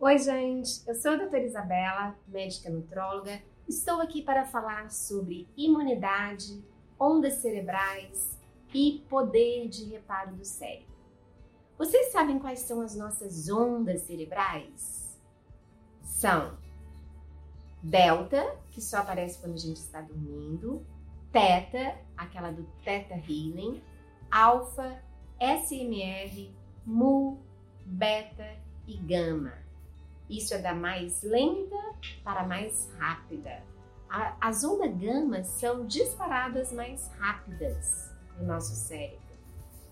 Oi, gente! Eu sou a doutora Isabela, médica nutróloga. Estou aqui para falar sobre imunidade, ondas cerebrais e poder de reparo do cérebro. Vocês sabem quais são as nossas ondas cerebrais? São delta, que só aparece quando a gente está dormindo, teta, aquela do teta healing, alfa, SMR, mu, beta e gama. Isso é da mais lenta para mais rápida. as ondas gama são disparadas mais rápidas no nosso cérebro,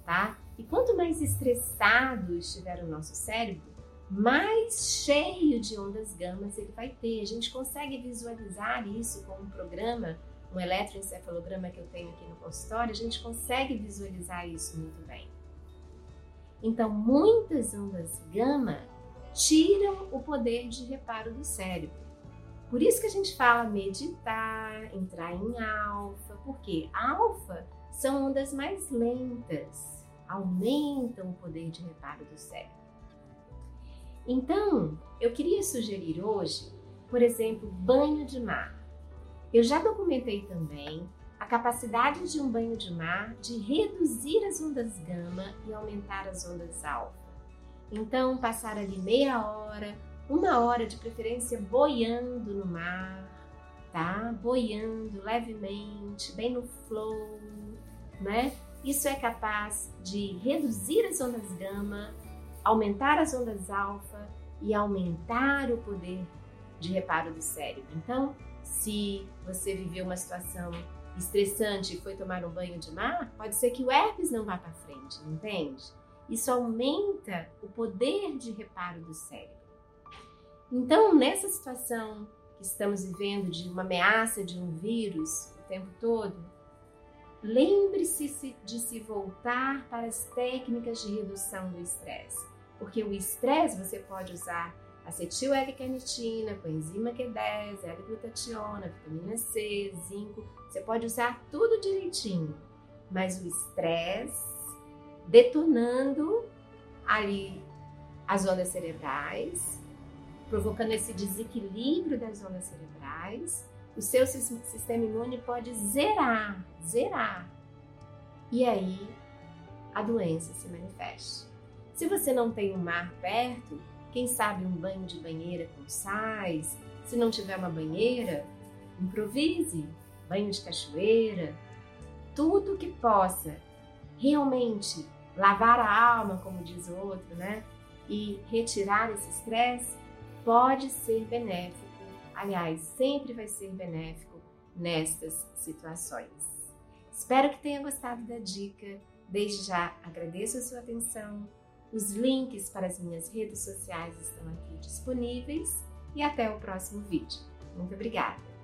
tá? E quanto mais estressado estiver o nosso cérebro, mais cheio de ondas gamas ele vai ter. A gente consegue visualizar isso com um programa, um eletroencefalograma que eu tenho aqui no consultório, a gente consegue visualizar isso muito bem. Então, muitas ondas gama tiram o poder de reparo do cérebro. Por isso que a gente fala meditar, entrar em alfa, porque alfa são ondas mais lentas, aumentam o poder de reparo do cérebro. Então, eu queria sugerir hoje, por exemplo, banho de mar. Eu já documentei também a capacidade de um banho de mar de reduzir as ondas gama e aumentar as ondas alfa. Então, passar ali meia hora, uma hora de preferência boiando no mar, tá? Boiando levemente, bem no flow, né? Isso é capaz de reduzir as ondas gama, aumentar as ondas alfa e aumentar o poder de reparo do cérebro. Então, se você viveu uma situação estressante e foi tomar um banho de mar, pode ser que o herpes não vá para frente, entende? Isso aumenta o poder de reparo do cérebro. Então, nessa situação que estamos vivendo de uma ameaça de um vírus o tempo todo, lembre-se de se voltar para as técnicas de redução do estresse. Porque o estresse você pode usar acetil L-carnitina, coenzima Q10, L-glutationa, vitamina C, zinco. Você pode usar tudo direitinho. Mas o estresse detonando ali as ondas cerebrais, provocando esse desequilíbrio das ondas cerebrais. O seu sistema imune pode zerar, zerar. E aí a doença se manifesta. Se você não tem um mar perto, quem sabe um banho de banheira com sais. Se não tiver uma banheira, improvise, banho de cachoeira, tudo que possa realmente lavar a alma, como diz o outro, né? E retirar esse estresse pode ser benéfico. Aliás, sempre vai ser benéfico nestas situações. Espero que tenha gostado da dica. Desde já agradeço a sua atenção. Os links para as minhas redes sociais estão aqui disponíveis e até o próximo vídeo. Muito obrigada!